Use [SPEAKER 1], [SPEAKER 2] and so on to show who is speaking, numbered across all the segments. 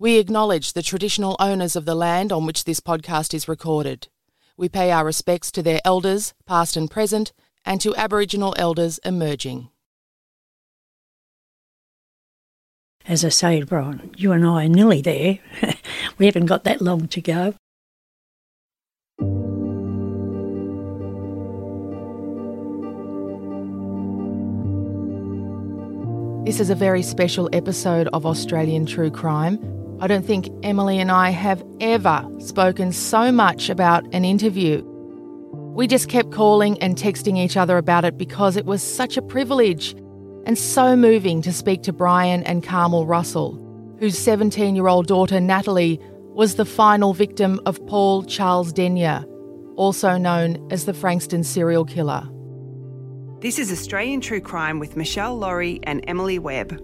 [SPEAKER 1] We acknowledge the traditional owners of the land on which this podcast is recorded. We pay our respects to their elders, past and present, and to Aboriginal elders emerging.
[SPEAKER 2] As I say, Brian, you and I are nearly there. we haven't got that long to go.
[SPEAKER 1] This is a very special episode of Australian True Crime. I don't think Emily and I have ever spoken so much about an interview. We just kept calling and texting each other about it because it was such a privilege and so moving to speak to Brian and Carmel Russell, whose 17 year old daughter Natalie was the final victim of Paul Charles Denyer, also known as the Frankston serial killer.
[SPEAKER 3] This is Australian True Crime with Meshel Laurie and Emily Webb.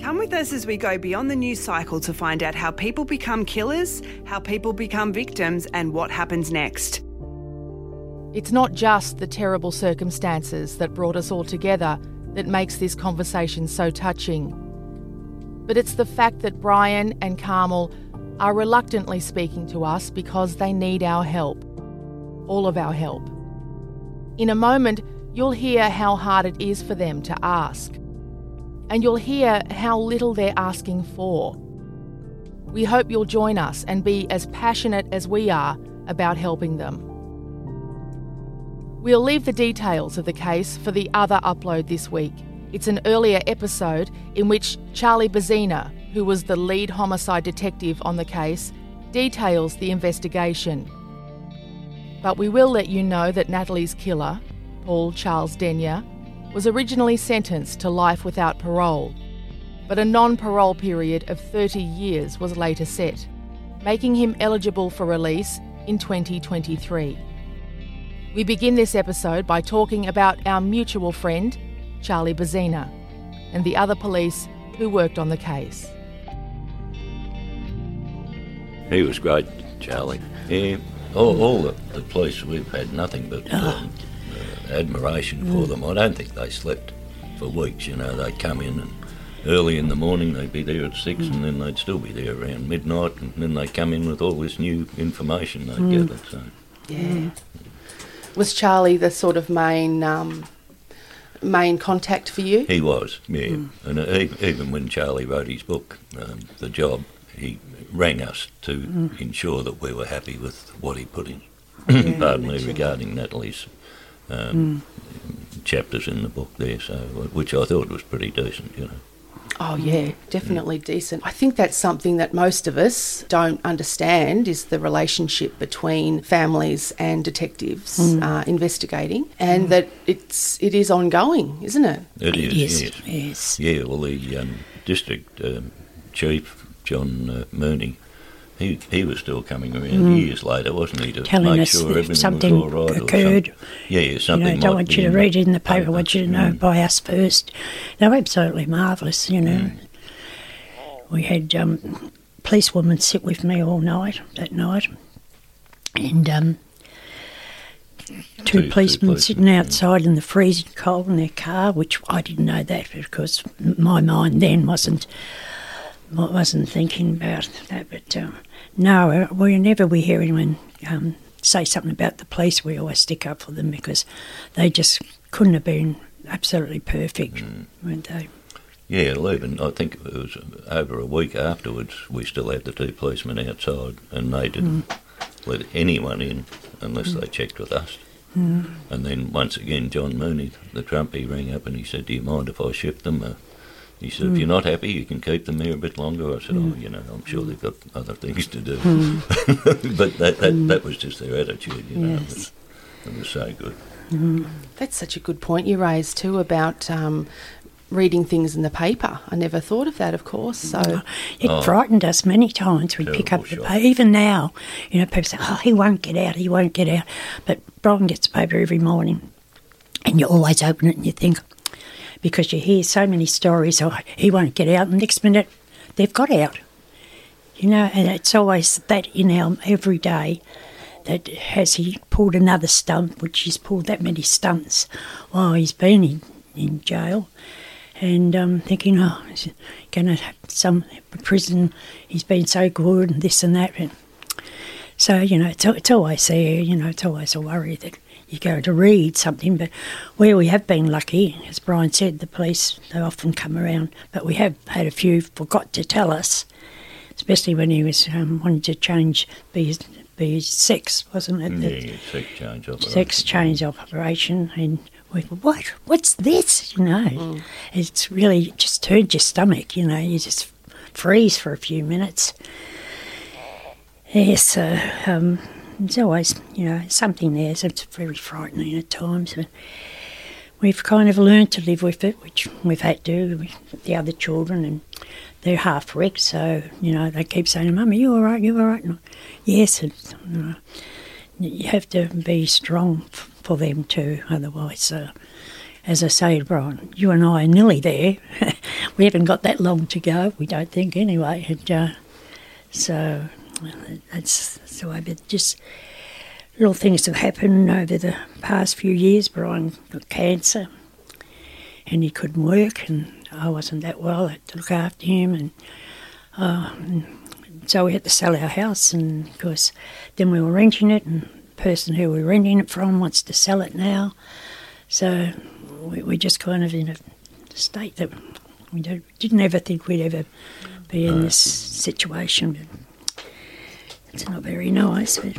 [SPEAKER 3] Come with us as we go beyond the news cycle to find out how people become killers, how people become victims, and what happens next.
[SPEAKER 1] It's not just the terrible circumstances that brought us all together that makes this conversation so touching, but it's the fact that Brian and Carmel are reluctantly speaking to us because they need our help. All of our help. In a moment, you'll hear how hard it is for them to ask. And you'll hear how little they're asking for. We hope you'll join us and be as passionate as we are about helping them. We'll leave the details of the case for the other upload this week. It's an earlier episode in which Charlie Bezzina, who was the lead homicide detective on the case, details the investigation. But we will let you know that Natalie's killer, Paul Charles Denyer, was originally sentenced to life without parole.
[SPEAKER 4] but a non parole period of 30 years was later set, making him eligible for release in 2023. We begin this episode by talking about our mutual friend, Charlie Bezzina, and the other police who worked on the case.
[SPEAKER 5] He was great, Charlie. Yeah, all, all the, the police, we've had nothing but um, admiration for them. I don't think they slept for weeks, you know. They'd come in and early in the morning they'd be there at six and then they'd still be there around midnight and then they'd come in with all this new information they'd gathered. So.
[SPEAKER 4] Yeah. Was Charlie the sort of main um, main contact for you?
[SPEAKER 5] He was, yeah. And uh, e- even when Charlie wrote his book, um, The Job, he rang us to ensure that we were happy with what he put in. Pardon me, regarding Natalie's um, chapters in the book there, so which I thought was pretty decent, you know.
[SPEAKER 4] Oh, yeah, definitely decent. I think that's something that most of us don't understand is the relationship between families and detectives uh, investigating, and that it's it is ongoing, isn't it?
[SPEAKER 5] It is,
[SPEAKER 2] Yes,
[SPEAKER 5] yes.
[SPEAKER 2] yes.
[SPEAKER 5] Yeah, well, the um, district um, chief, John uh, Mooney, he, he was still coming around years later, wasn't he, to
[SPEAKER 2] Mm. Telling
[SPEAKER 5] make
[SPEAKER 2] us
[SPEAKER 5] sure everything
[SPEAKER 2] something
[SPEAKER 5] was all right.
[SPEAKER 2] occurred.
[SPEAKER 5] some- yeah, yeah,
[SPEAKER 2] You
[SPEAKER 5] something
[SPEAKER 2] know, don't want you to read it in the paper. I want you to know
[SPEAKER 5] Mm.
[SPEAKER 2] by us first. They were absolutely marvellous, you know. We had um, policewomen sit with me all night that night, and um,
[SPEAKER 5] Two-
[SPEAKER 2] two
[SPEAKER 5] two
[SPEAKER 2] policemen
[SPEAKER 5] policemen,
[SPEAKER 2] sitting
[SPEAKER 5] yeah.
[SPEAKER 2] outside in the freezing cold in their car, which I didn't know that because my mind then wasn't wasn't thinking about that. But um, no, whenever we hear anyone um, say something about the police, we always stick up for them because they just couldn't have been absolutely perfect,
[SPEAKER 5] Mm.
[SPEAKER 2] weren't they?
[SPEAKER 5] Yeah, well, even I think it was over a week afterwards, we still had the two policemen outside, and they didn't let anyone in unless they checked with us. And then once again, John Mooney, the Trump, he rang up and he said, "Do you mind if I shift them?" He said, "If you're not happy, you can keep them there a bit longer." I said, "Oh, you know, I'm sure they've got other things to do." Hmm. but that that, hmm. that was just their attitude, you know.
[SPEAKER 2] Yes.
[SPEAKER 5] It, was, it was so good. Hmm.
[SPEAKER 4] That's such a good point you raised too about um, reading things in the paper. I never thought of that, of course. So
[SPEAKER 2] It oh. frightened us many times. We'd pick up
[SPEAKER 5] Oh.
[SPEAKER 2] The paper. Even now, you know, people say, oh, he won't get out, he won't get out. But Brian gets the paper every morning, and you always open it and you think, because you hear so many stories, oh, he won't get out, and next minute, they've got out. You know, and it's always that in our every day that has he pulled another stunt, which he's pulled that many stunts while he's been in, in jail and um, thinking, oh, he's going to have some prison. He's been so good, and this and that. And so you know, it's, it's always there. You know, it's always a worry that you go to read something. But where we have been lucky, as Brian said, the police they often come around. But we have had a few forgot to tell us, especially when he was um, wanting to change be his, be his sex, wasn't it? The-
[SPEAKER 5] Yeah, sex change operation.
[SPEAKER 2] sex change operation and we go, what? What's this? You know, it's really just turns your stomach. You know, you just freeze for a few minutes. Yes, uh, um, there's always you know something there. So it's very frightening at times. But we've kind of learned to live with it, which we've had to with the other children, and they're half wrecked. So you know, they keep saying, "Mum, are you all right? You all right?" And, yes, it's, you know, you have to be strong f- for them too, otherwise, uh, as I say, Brian, you and I are nearly there. we haven't got that long to go, we don't think anyway. And, uh, so that's, the way, but just little things have happened over the past few years. Brian got cancer and he couldn't work, and I wasn't that well. I had to look after him, and uh, so we had to sell our house, and of course, then we were renting it, and the person who we we're renting it from wants to sell it now. So we, we're just kind of in a state that we didn't ever think we'd ever be in this situation. But it's not very nice, but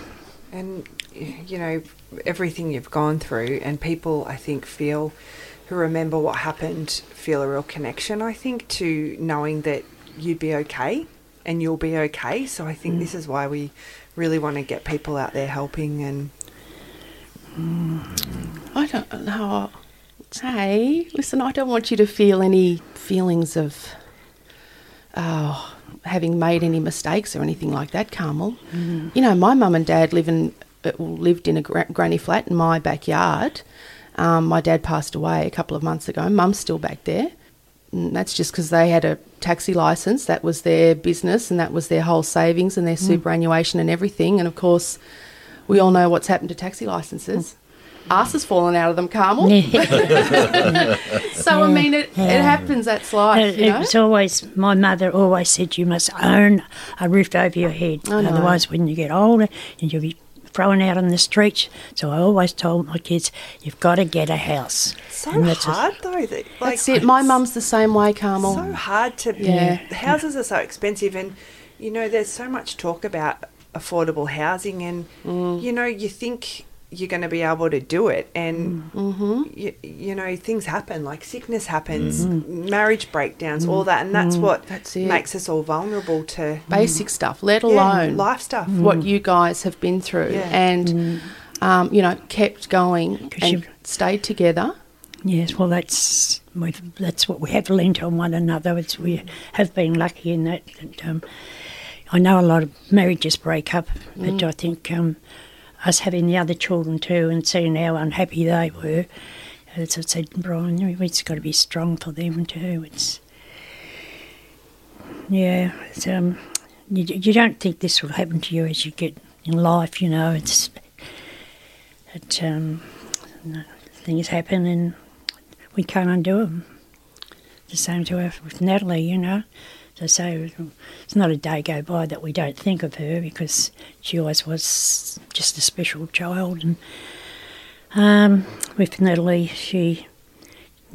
[SPEAKER 3] And, you know, everything you've gone through, and people, I think, feel who remember what happened feel a real connection, I think, to knowing that you'd be okay and you'll be okay. So I think mm. this is why we really want to get people out there helping and
[SPEAKER 4] I don't know. Hey, listen, I don't want you to feel any feelings of oh, having made any mistakes or anything like that, Carmel. You know, my mum and dad live in, uh, lived in a gra- granny flat in my backyard. Um, my dad passed away a couple of months ago. Mum's still back there. And that's just because they had a taxi license. That was their business and that was their whole savings and their superannuation and everything. And of course, we all know what's happened to taxi licenses. Arse has fallen out of them, Carmel. so, I mean, it, it happens. That's life,
[SPEAKER 2] It,
[SPEAKER 4] you know?
[SPEAKER 2] it was always my mother always said you must own a roof over your head.
[SPEAKER 4] I know.
[SPEAKER 2] Otherwise, when you get older, and you'll be thrown out on the streets. So I always told my kids, you've got to get a house.
[SPEAKER 3] So
[SPEAKER 2] And that's a-
[SPEAKER 3] hard though. That, like,
[SPEAKER 4] That's it. My mum's the same way, Carmel.
[SPEAKER 3] so hard to
[SPEAKER 4] Yeah.
[SPEAKER 3] houses are so expensive and you know there's so much talk about affordable housing and
[SPEAKER 4] Mm.
[SPEAKER 3] you know you think you're going to be able to do it and
[SPEAKER 4] Mm-hmm.
[SPEAKER 3] you, you know things happen like sickness happens marriage breakdowns all that and that's what
[SPEAKER 4] Mm. That's it.
[SPEAKER 3] makes us all vulnerable to
[SPEAKER 4] Basic stuff, let
[SPEAKER 3] yeah,
[SPEAKER 4] alone
[SPEAKER 3] life stuff
[SPEAKER 4] what you guys have been through
[SPEAKER 3] Yeah.
[SPEAKER 4] and, um, you know, kept going
[SPEAKER 2] 'Cause
[SPEAKER 4] and
[SPEAKER 2] you-
[SPEAKER 4] stayed together.
[SPEAKER 2] Yes, well, that's we've, that's what we have lent on one another. It's, we have been lucky in that. that um, I know a lot of marriages break up, but I think um, us having the other children too and seeing how unhappy they were, as I said, Brian, we've got to be strong for them too. It's yeah, it's, um, you, you don't think this will happen to you as you get in life. You know, it's it um, things happen and we can't undo them. The same to us with Natalie, you know. So, say it's not a day go by that we don't think of her because she always was just a special child. And um, with Natalie, she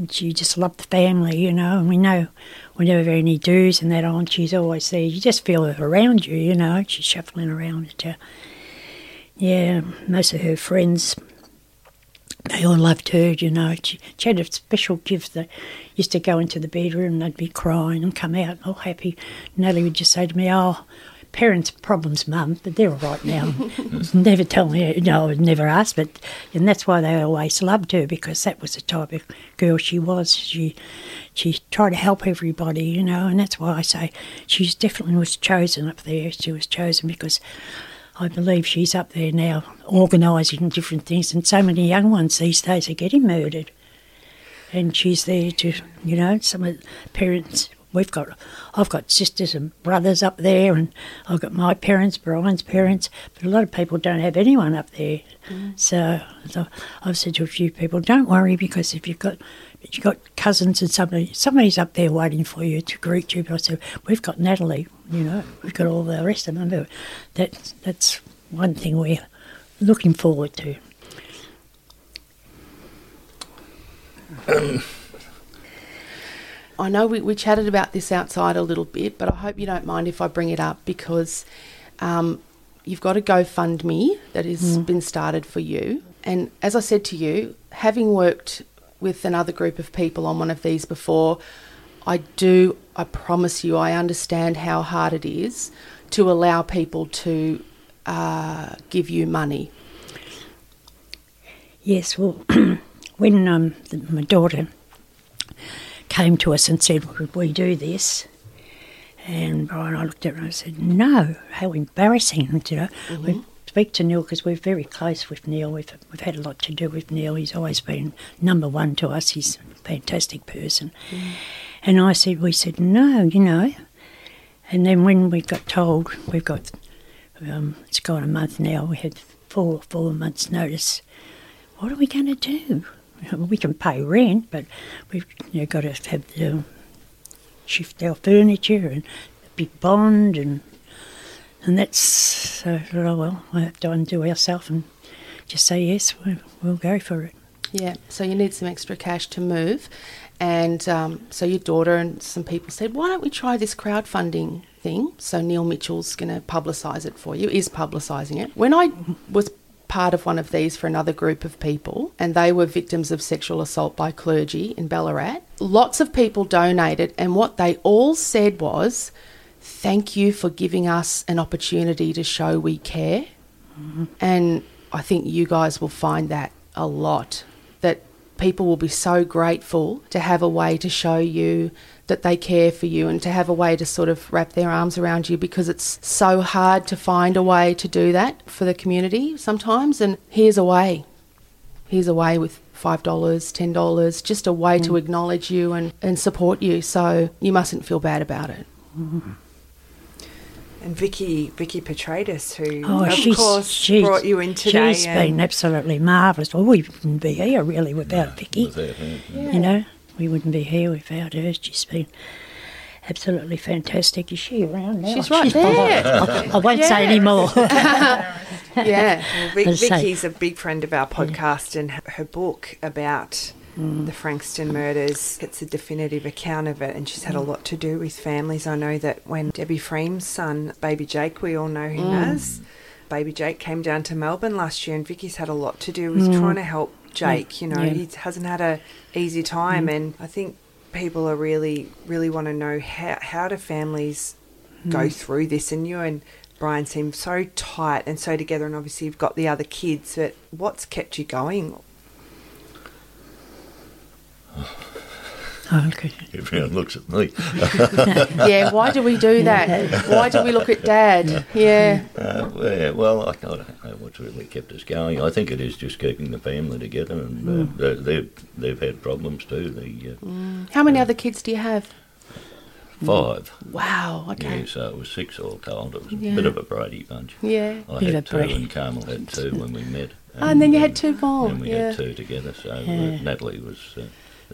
[SPEAKER 2] she just loved the family, you know. And we know whenever any do's and that on, she's always there. You just feel her around you, you know. She's shuffling around. Yeah, most of her friends they all loved her, you know. She, she had a special gift that used to go into the bedroom and they'd be crying and come out all happy. Natalie would just say to me, Oh, parents' problems, mum, but they're all right now. never tell me, no, I would never ask, but, and that's why they always loved her because that was the type of girl she was. She, she tried to help everybody, you know, and that's why I say she's definitely was chosen up there. She was chosen because I believe she's up there now organising different things, and so many young ones these days are getting murdered. And she's there to, you know, some of the parents. We've got, I've got sisters and brothers up there, and I've got my parents, Brian's parents, but a lot of people don't have anyone up there. Mm. So, so I've said to a few people, don't worry because if you've got, you've got cousins and somebody, somebody's up there waiting for you to greet you. But I said, we've got Natalie, you know, we've got all the rest of them. That's that's one thing we're looking forward to.
[SPEAKER 4] I know we, we chatted about this outside a little bit, but I hope you don't mind if I bring it up because um, you've got a GoFundMe that has been started for you. And as I said to you, having worked with another group of people on one of these before, I do, I promise you, I understand how hard it is to allow people to uh, give you money.
[SPEAKER 2] Yes, well, when um, the, my daughter came to us and said, Would we do this? And Brian, I looked at her and I said, No, how embarrassing. And, you know, we speak to Neil because we're very close with Neil. We've, we've had a lot to do with Neil. He's always been number one to us. He's a fantastic person. And I said, We said, No, you know. And then when we got told, we've got, um, it's gone a month now, we had four, four months' notice what are we going to do? We can pay rent, but we've you know, got to have the, shift our furniture and big bond, and and that's so. Oh well, we have to undo ourselves and just say yes. We'll go for it.
[SPEAKER 4] Yeah, so you need some extra cash to move. And um, so your daughter and some people said, why don't we try this crowdfunding thing? So Neil Mitchell's going to publicise it for you, is publicising it. When I was part of one of these for another group of people, and they were victims of sexual assault by clergy in Ballarat, lots of people donated, and what they all said was, thank you for giving us an opportunity to show we care. And I think you guys will find that a lot people will be so grateful to have a way to show you that they care for you and to have a way to sort of wrap their arms around you because it's so hard to find a way to do that for the community sometimes. And here's a way. Here's a way with $5, $10, just a way to mm. acknowledge you and, and support you. So you mustn't feel bad about it. Mm-hmm.
[SPEAKER 3] And Vicky, Vicky Petraitis, who
[SPEAKER 2] Oh,
[SPEAKER 3] of
[SPEAKER 2] she's,
[SPEAKER 3] course
[SPEAKER 2] she's,
[SPEAKER 3] brought you in today.
[SPEAKER 2] She's
[SPEAKER 3] and-
[SPEAKER 2] been absolutely marvellous. Well, we wouldn't be here really without Vicky.
[SPEAKER 5] Without her.
[SPEAKER 2] You know, we wouldn't be here without her. She's been absolutely fantastic. Is she around now?
[SPEAKER 4] She's right there.
[SPEAKER 2] I, I won't say any more.
[SPEAKER 4] yeah.
[SPEAKER 3] Vic-
[SPEAKER 2] As say-
[SPEAKER 3] Vicky's a big friend of our podcast, and her, her book about
[SPEAKER 2] Mm.
[SPEAKER 3] the Frankston murders, it's a definitive account of it, and she's had a
[SPEAKER 2] Mm.
[SPEAKER 3] lot to do with families. I know that when Debbie Fream's son, Baby Jake, we all know him
[SPEAKER 2] Mm.
[SPEAKER 3] as, Baby Jake came down to Melbourne last year, and Vicky's had a lot to do with
[SPEAKER 2] Mm.
[SPEAKER 3] trying to help Jake. You know,
[SPEAKER 2] Yeah.
[SPEAKER 3] he hasn't had a easy time, and I think people are really, really want to know how how do families go through this, and you and Brian seem so tight and so together, and obviously you've got the other kids. But what's kept you going?
[SPEAKER 2] Oh, okay.
[SPEAKER 5] Everyone looks at me.
[SPEAKER 4] Yeah, why do we do that? Why do we look at dad? Yeah.
[SPEAKER 5] Uh, yeah, well, I, I don't know what's really kept us going. I think it is just keeping the family together, and uh, they- they've they've had problems too. The uh,
[SPEAKER 4] How many other kids do you have?
[SPEAKER 5] five,
[SPEAKER 4] Wow, okay.
[SPEAKER 5] yeah, so it was six all told. It was
[SPEAKER 4] Yeah.
[SPEAKER 5] a bit of a Brady bunch.
[SPEAKER 4] Yeah.
[SPEAKER 5] I
[SPEAKER 2] Bit
[SPEAKER 5] had
[SPEAKER 2] a
[SPEAKER 5] two,
[SPEAKER 2] Brady.
[SPEAKER 5] and Carmel had two when we met.
[SPEAKER 4] Oh, and then you had two more,
[SPEAKER 5] And we
[SPEAKER 4] yeah.
[SPEAKER 5] had two together. So uh, Natalie was uh,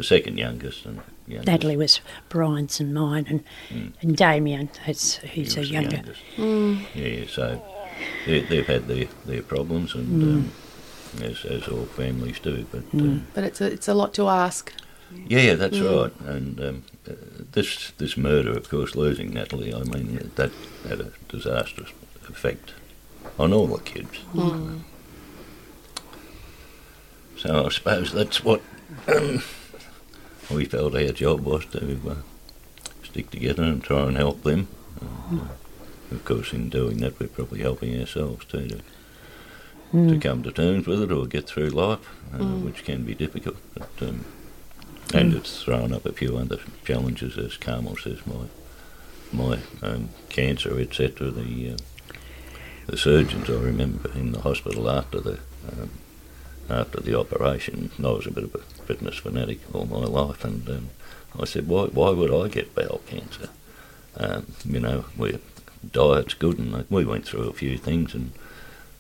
[SPEAKER 5] the second youngest, and youngest.
[SPEAKER 2] Natalie was Brian's and mine, and, and Damien, it's,
[SPEAKER 5] he
[SPEAKER 2] he's a younger.
[SPEAKER 4] Mm.
[SPEAKER 5] Yeah, so they, they've had their, their problems, and um, as, as all families do. But um,
[SPEAKER 4] But it's a, it's a lot to ask.
[SPEAKER 5] yeah, yeah, that's right. And um, uh, this this murder, of course, losing Natalie, I mean, that had a disastrous effect on all the kids. So I suppose that's what um, we felt our job was to uh, stick together and try and help them. And, uh, of course, in doing that, we're probably helping ourselves too to, to come to terms with it or get through life, uh, which can be difficult. But, um, and it's thrown up a few other challenges, as Carmel says, my my um, cancer, etc. The uh, the surgeons I remember in the hospital after the um, after the operation. I was a bit of a fitness fanatic all my life, and um, I said, why why would I get bowel cancer? Um, you know, we diet's good, and we went through a few things, and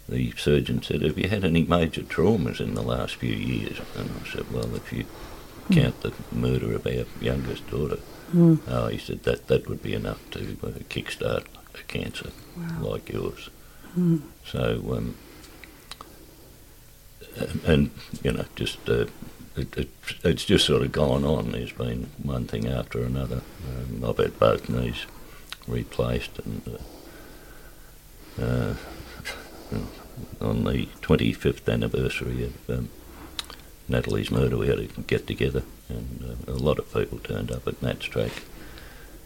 [SPEAKER 5] the surgeon said, "Have you had any major traumas in the last few years?" And I said, "Well, if you count the murder of our youngest daughter, oh, he said that that would be enough to uh, kickstart a cancer like yours." So, um, and, you know, just uh, it, it, it's just sort of gone on. There's been one thing after another. Um, I've had both knees replaced, and uh, uh, on the 25th anniversary of um, Natalie's murder, we had a get together, and uh, a lot of people turned up at Nat's track.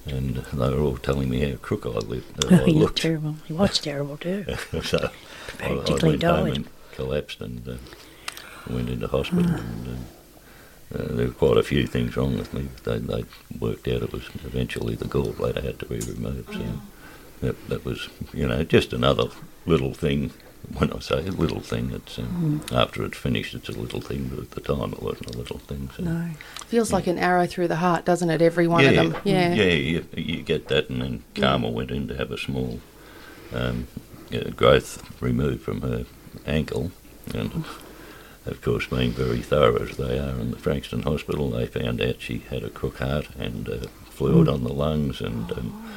[SPEAKER 5] And they were all telling me how crook I lived. Uh,
[SPEAKER 2] Oh,
[SPEAKER 5] I
[SPEAKER 2] he looked terrible. He was terrible too.
[SPEAKER 5] so I, I
[SPEAKER 2] Practically
[SPEAKER 5] went home
[SPEAKER 2] died.
[SPEAKER 5] and collapsed and uh, went into hospital. and um, uh, there were quite a few things wrong with me. They, they worked out it was eventually the gallbladder had to be removed. So that, that was, you know, just another little thing. When I say a little thing, it's um, after it's finished, it's a little thing. But at the time, it wasn't a little thing. So.
[SPEAKER 3] No.
[SPEAKER 4] Feels like an arrow through the heart, doesn't it? Every one
[SPEAKER 5] yeah,
[SPEAKER 4] of them. Yeah.
[SPEAKER 5] yeah, you, you get that, and then Carmel went in to have a small um, uh, growth removed from her ankle, and of course, being very thorough as they are in the Frankston Hospital, they found out she had a crook heart and uh, fluid on the lungs, and um,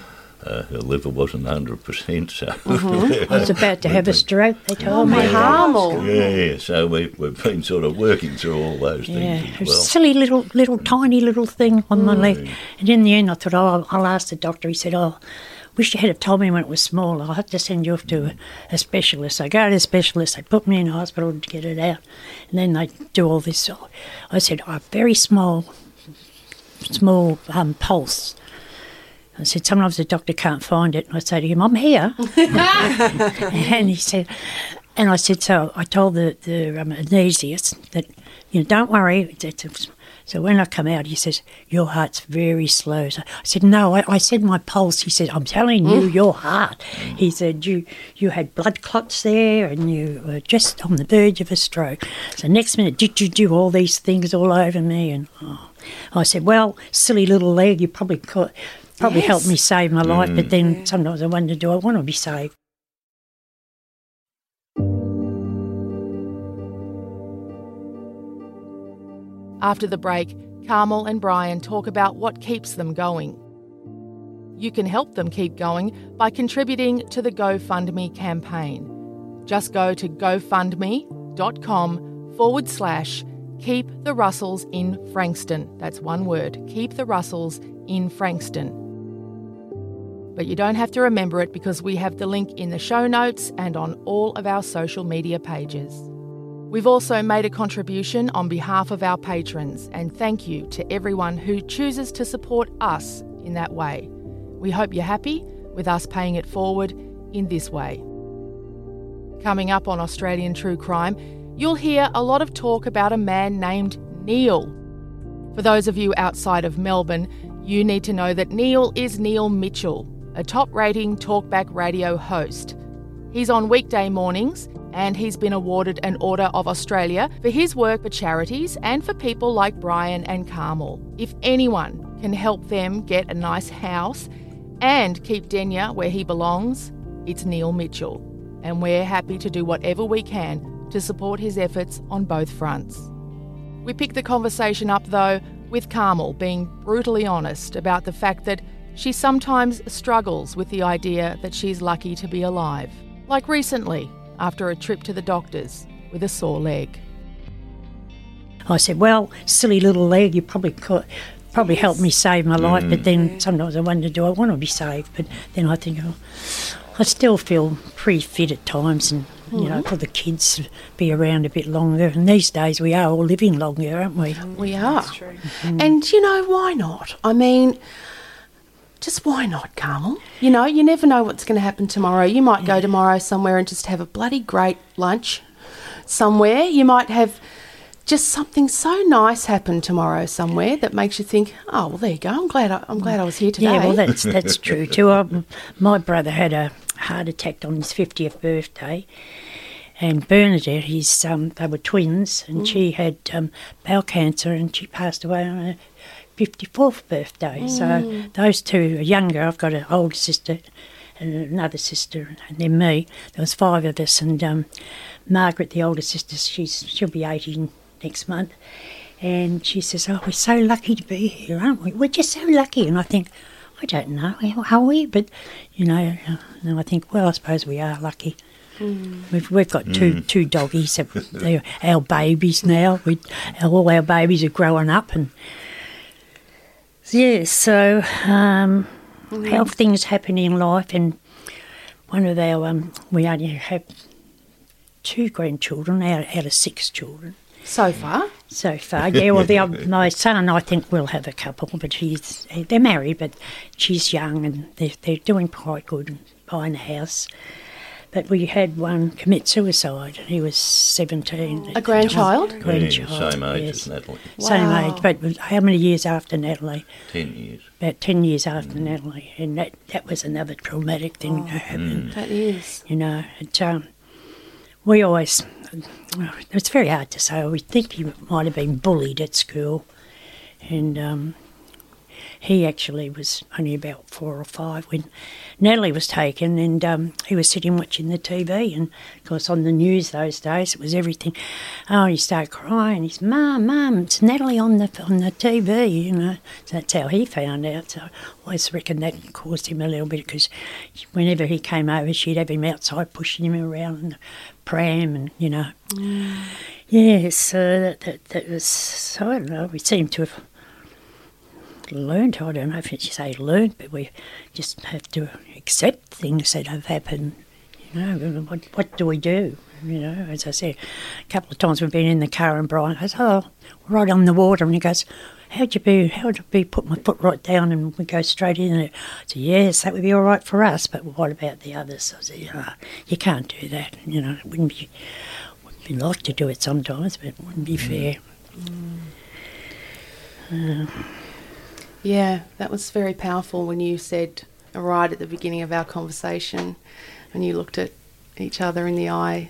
[SPEAKER 5] uh, her liver wasn't 100%. So
[SPEAKER 2] I was about to have a stroke, they told me.
[SPEAKER 4] Carmel.
[SPEAKER 5] yeah, so we, we've been sort of working through all those
[SPEAKER 2] Yeah,
[SPEAKER 5] things
[SPEAKER 2] it
[SPEAKER 5] as
[SPEAKER 2] was a
[SPEAKER 5] well.
[SPEAKER 2] silly little, little, tiny little thing on my leg. And in the end, I thought, oh, I'll ask the doctor. He said, oh, wish you had have told me when it was small. I'll have to send you off to a, a specialist. I go to the specialist, they put me in hospital to get it out. And then they do all this. I said, I oh, have very small, small um, pulse. I said, sometimes the doctor can't find it. And I say to him, I'm here. and he said, And I said, so I told the, the um, that, you know, don't worry. So when I come out, he says, your heart's very slow. So I said, no, I, I said my pulse. He said, I'm telling you, your heart. He said, you you had blood clots there and you were just on the verge of a stroke. So next minute, did you do all these things all over me? And oh. I said, well, silly little leg, you probably caught, probably
[SPEAKER 1] Yes.
[SPEAKER 2] helped me save my life. But then sometimes I wonder, do I want to be saved?
[SPEAKER 1] After the break, Carmel and Brian talk about what keeps them going. You can help them keep going by contributing to the GoFundMe campaign. Just go to gofundme.com forward slash keep the Russells in Frankston. That's one word keep the Russells in Frankston. But you don't have to remember it because we have the link in the show notes and on all of our social media pages. We've also made a contribution on behalf of our patrons, and thank you to everyone who chooses to support us in that way. We hope you're happy with us paying it forward in this way. Coming up on Australian True Crime, you'll hear a lot of talk about a man named Neil. For those of you outside of Melbourne, you need to know that Neil is Neil Mitchell, a top rating talkback radio host. He's on weekday mornings and he's been awarded an Order of Australia for his work for charities and for people like Brian and Carmel. If anyone can help them get a nice house and keep Denyer where he belongs, it's Neil Mitchell. And we're happy to do whatever we can to support his efforts on both fronts. We pick the conversation up, though, with Carmel being brutally honest about the fact that she sometimes struggles with the idea that she's lucky to be alive. Like recently, after a trip to the doctors with a sore leg.
[SPEAKER 2] I said, well, silly little leg, you probably caught, probably helped me save my life. But then mm. sometimes I wonder, do I want to be saved? But then I think, oh, I still feel pretty fit at times, and you know, mm. for the kids to be around a bit longer. And these days we are all living longer, aren't we?
[SPEAKER 1] We are. Mm-hmm. And you know, why not? I mean, just why not, Carmel? You know, you never know what's going to happen tomorrow. You might go tomorrow somewhere and just have a bloody great lunch somewhere. You might have just something so nice happen tomorrow somewhere that makes you think, oh, well, there you go. I'm glad I, I'm glad I was here today.
[SPEAKER 2] Yeah, well, that's that's true too. Um, my brother had a heart attack on his fiftieth birthday, and Bernadette, his um, they were twins, and she had um, bowel cancer, and she passed away on her fifty-fourth birthday. So those two are younger. I've got an older sister and another sister, and then me. There was five of us, and um, Margaret, the older sister, she's she'll be 18 next month. And she says, "Oh, we're so lucky to be here, aren't we? We're just so lucky." And I think, I don't know, how are we? But you know, uh, and I think, well, I suppose we are lucky. We've we've got two two doggies. that- They're our babies now. We all our babies are growing up, and yeah. So um, how things happen in life, and one of our um, we only have two grandchildren out out of six children
[SPEAKER 1] So far.
[SPEAKER 2] so far. Yeah, well, the, my son, and I think, will have a couple, but he's they're married, but she's young and they're, they're doing quite good buying a house. But we had one commit suicide. He was 17.
[SPEAKER 1] A grandchild?
[SPEAKER 5] Yeah,
[SPEAKER 2] Grandchild.
[SPEAKER 5] same age
[SPEAKER 2] yes.
[SPEAKER 5] as Natalie.
[SPEAKER 2] Same age, but how many years after Natalie?
[SPEAKER 5] Ten years.
[SPEAKER 2] About 10 years after Natalie. And that, that was another traumatic thing that happened
[SPEAKER 1] That is.
[SPEAKER 2] you know. It, um, we always, it's very hard to say. We think he might have been bullied at school, and um, he actually was only about four or five when Natalie was taken, and um, he was sitting watching the TV, and of course on the news those days it was everything. Oh, he started crying. He's mum, mum, it's Natalie on the on the TV, you know. So that's how he found out. So I always reckon that caused him a little bit because whenever he came over, she'd have him outside pushing him around in the pram, and you know. Yes, so that, that that was I don't know. We seem to have learned. I don't know if you say learned, but we just have to accept things that have happened. You know, what what do we do? You know, as I said, a couple of times we've been in the car and Brian goes, "Oh, right on the water," and he goes, how'd you be? How'd it be? Put my foot right down and we go straight in. And I said, yes, that would be all right for us, but what about the others? I said, yeah, you can't do that. You know, it wouldn't be. We'd like to do it sometimes, but it wouldn't be fair. Uh,
[SPEAKER 4] Yeah, that was very powerful when you said right at the beginning of our conversation, when you looked at each other in the eye,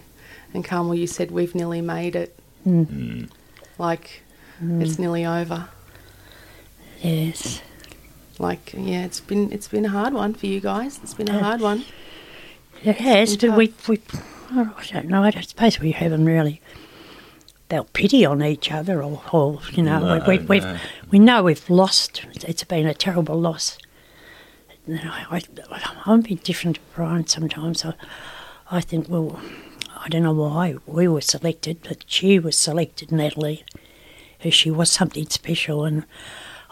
[SPEAKER 4] and Carmel, you said, "We've nearly made it."
[SPEAKER 2] Mm.
[SPEAKER 4] Like it's nearly over.
[SPEAKER 2] yes.
[SPEAKER 4] Like yeah, it's been it's been a hard one for you guys. It's been a hard one.
[SPEAKER 2] It has, but we, we, oh, I don't know, I don't suppose we haven't really felt pity on each other or, or you know,
[SPEAKER 5] No,
[SPEAKER 2] we, we, we've,
[SPEAKER 5] no.
[SPEAKER 2] we know we've lost. It's been a terrible loss. You know, I, I'm a bit different to Brian sometimes. I, I think, well, I don't know why we were selected, but she was selected, Natalie. She was something special, and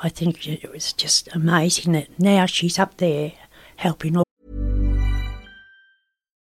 [SPEAKER 2] I think it was just amazing that now she's up there helping all.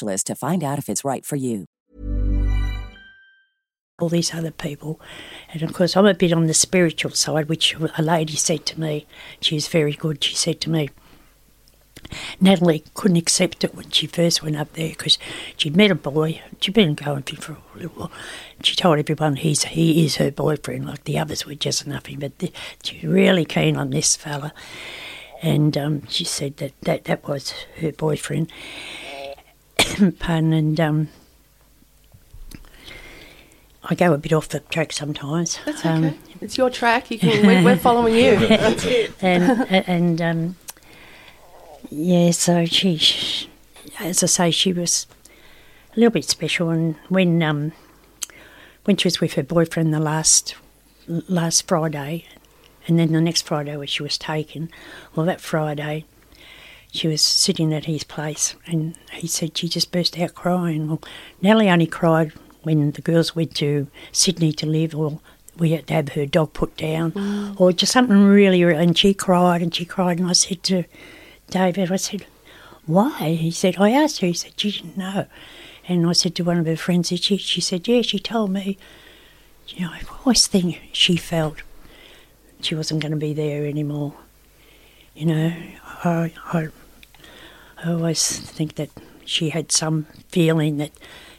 [SPEAKER 6] to find out if it's right for you.
[SPEAKER 2] all these other people. And of course, I'm a bit on the spiritual side, which a lady said to me, she was very good. She said to me, Natalie couldn't accept it when she first went up there because she'd met a boy. She'd been going for a little while. She told everyone he's he is her boyfriend, like the others were just nothing. But the, she was really keen on this fella, and um, she said that, that that was her boyfriend. Pardon, and um, I go a bit off the track sometimes.
[SPEAKER 4] That's
[SPEAKER 2] Um,
[SPEAKER 4] okay. it's your track. You can. We're, we're following you. That's it.
[SPEAKER 2] and and um, yeah, so she, she, as I say, she was a little bit special. And when um, when she was with her boyfriend the last last Friday, and then the next Friday when she was taken, well, that Friday. She was sitting at his place, and he said she just burst out crying. Well, Nellie only cried when the girls went to Sydney to live, or we had to have her dog put down, mm. or just something really, really. And she cried and she cried, and I said to David, I said, "Why?" He said, "I asked her." He said, "She didn't know." And I said to one of her friends, she she said, "Yeah." She told me, you know, I always think she felt she wasn't going to be there anymore. You know, I, I, Oh, I always think that she had some feeling that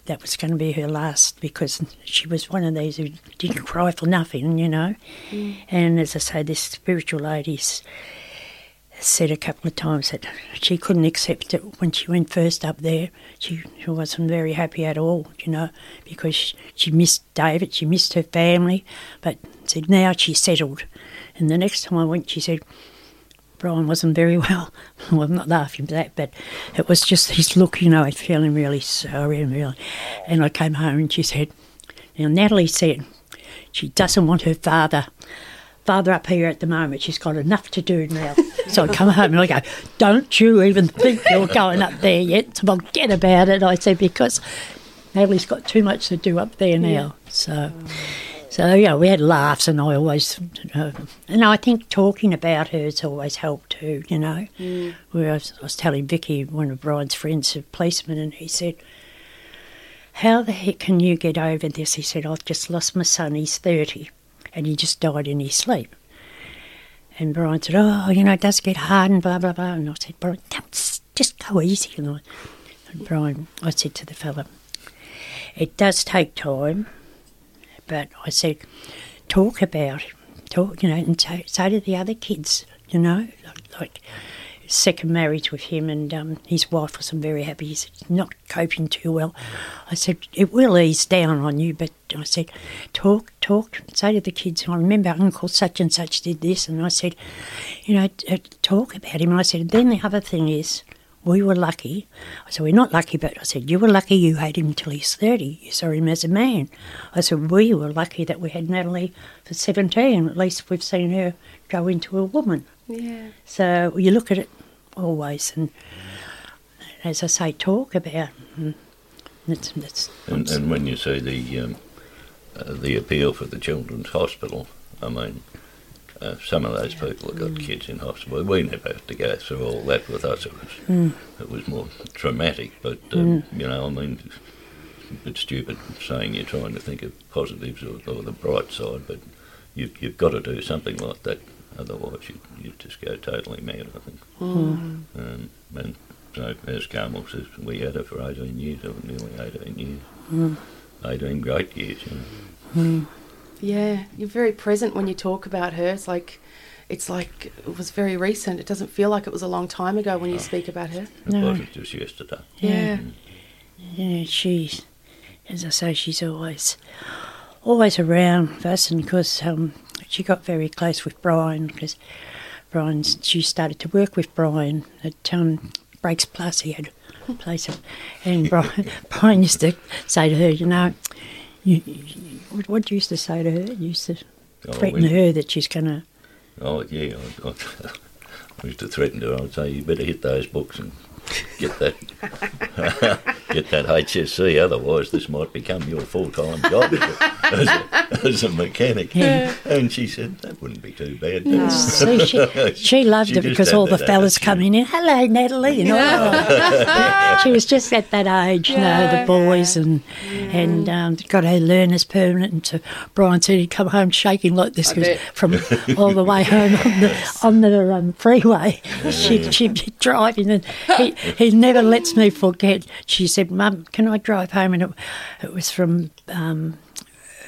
[SPEAKER 2] that was going to be her last because she was one of these who didn't cry for nothing, you know. Mm. And as I say, this spiritual lady said a couple of times that she couldn't accept it when she went first up there. She, she wasn't very happy at all, you know, because she, she missed David, she missed her family, but said now she's settled And the next time I went, she said, Brian wasn't very well. well, I'm not laughing at that, but it was just his look, you know, feeling really sorry and really. And I came home and she said, now Natalie said she doesn't want her father father up here at the moment. She's got enough to do now. so I come home and I go, Don't you even think you're going up there yet? Forget about it. I said, Because Natalie's got too much to do up there now. Yeah. So. So yeah, we had laughs, and I always, uh, and I think talking about her has always helped too. You know, mm. where I was, I was, telling Vicky, one of Brian's friends, a policeman, and he said, "How the heck can you get over this?" He said, "I've just lost my son. He's thirty, and he just died in his sleep." And Brian said, "Oh, you know, it does get hard and blah blah blah." And I said, "Brian, don't, just go easy." And, I, and Brian, I said to the fella, "It does take time." But I said, talk about talk, you know, and say, say to the other kids, you know, like second marriage with him and um, his wife wasn't very happy. He's not coping too well. I said, it will ease down on you, but I said, talk, talk, say to the kids, I remember Uncle such and such did this, and I said, you know, talk about him. And I said, then the other thing is, we were lucky. I said, we're not lucky, but I said, you were lucky you had him till he's 30. You saw him as a man. I said, we were lucky that we had Natalie for 17. At least we've seen her go into a woman.
[SPEAKER 4] Yeah.
[SPEAKER 2] So you look at it always, and as I say, talk about. And, that's, that's,
[SPEAKER 5] and, and when you see the um, uh, the appeal for the Children's Hospital, I mean, uh, some of those people have got mm. kids in hospital. We never had to go through all that with us. It was mm. it was more traumatic. But um, mm. you know, I mean, it's stupid saying you're trying to think of positives or, or the bright side, but you, have got to do something like that. Otherwise, you you just go totally mad. I think. Mm. Um, and so, as Carmel says, we had her for 18 years, or nearly 18 years. Mm. 18 great years. You know.
[SPEAKER 4] Yeah, you're very present when you talk about her. It's like it's like it was very recent. It doesn't feel like it was a long time ago when you speak about her.
[SPEAKER 5] No, It no. wasn't just yesterday.
[SPEAKER 4] Yeah.
[SPEAKER 2] Yeah, she's, as I say, she's always, always around us, and because um, she got very close with Brian, because Brian, she started to work with Brian at um, Breaks Plus. He had a place, and Brian, Brian used to say to her, you know, you, what, what you used to say to her? You used to oh, threaten her that she's going to.
[SPEAKER 5] Oh, yeah. I, I, I, used to threaten her. I'd say, you better hit those books and get that get that HSC. Otherwise, this might become your full time job as a, as a mechanic. Yeah. And she said that wouldn't be too bad.
[SPEAKER 2] No. See, she, she loved she it because all the fellas come in. and Hello, Natalie. You know, she was just at that age, you know, the boys, and and um, got her learners permanent. And to Brian said he'd come home shaking like this from all the way home on the on the um, freeway. She'd, she'd be driving, and he he never lets me forget. She said, "Mum, can I drive home?" And it, it was from um,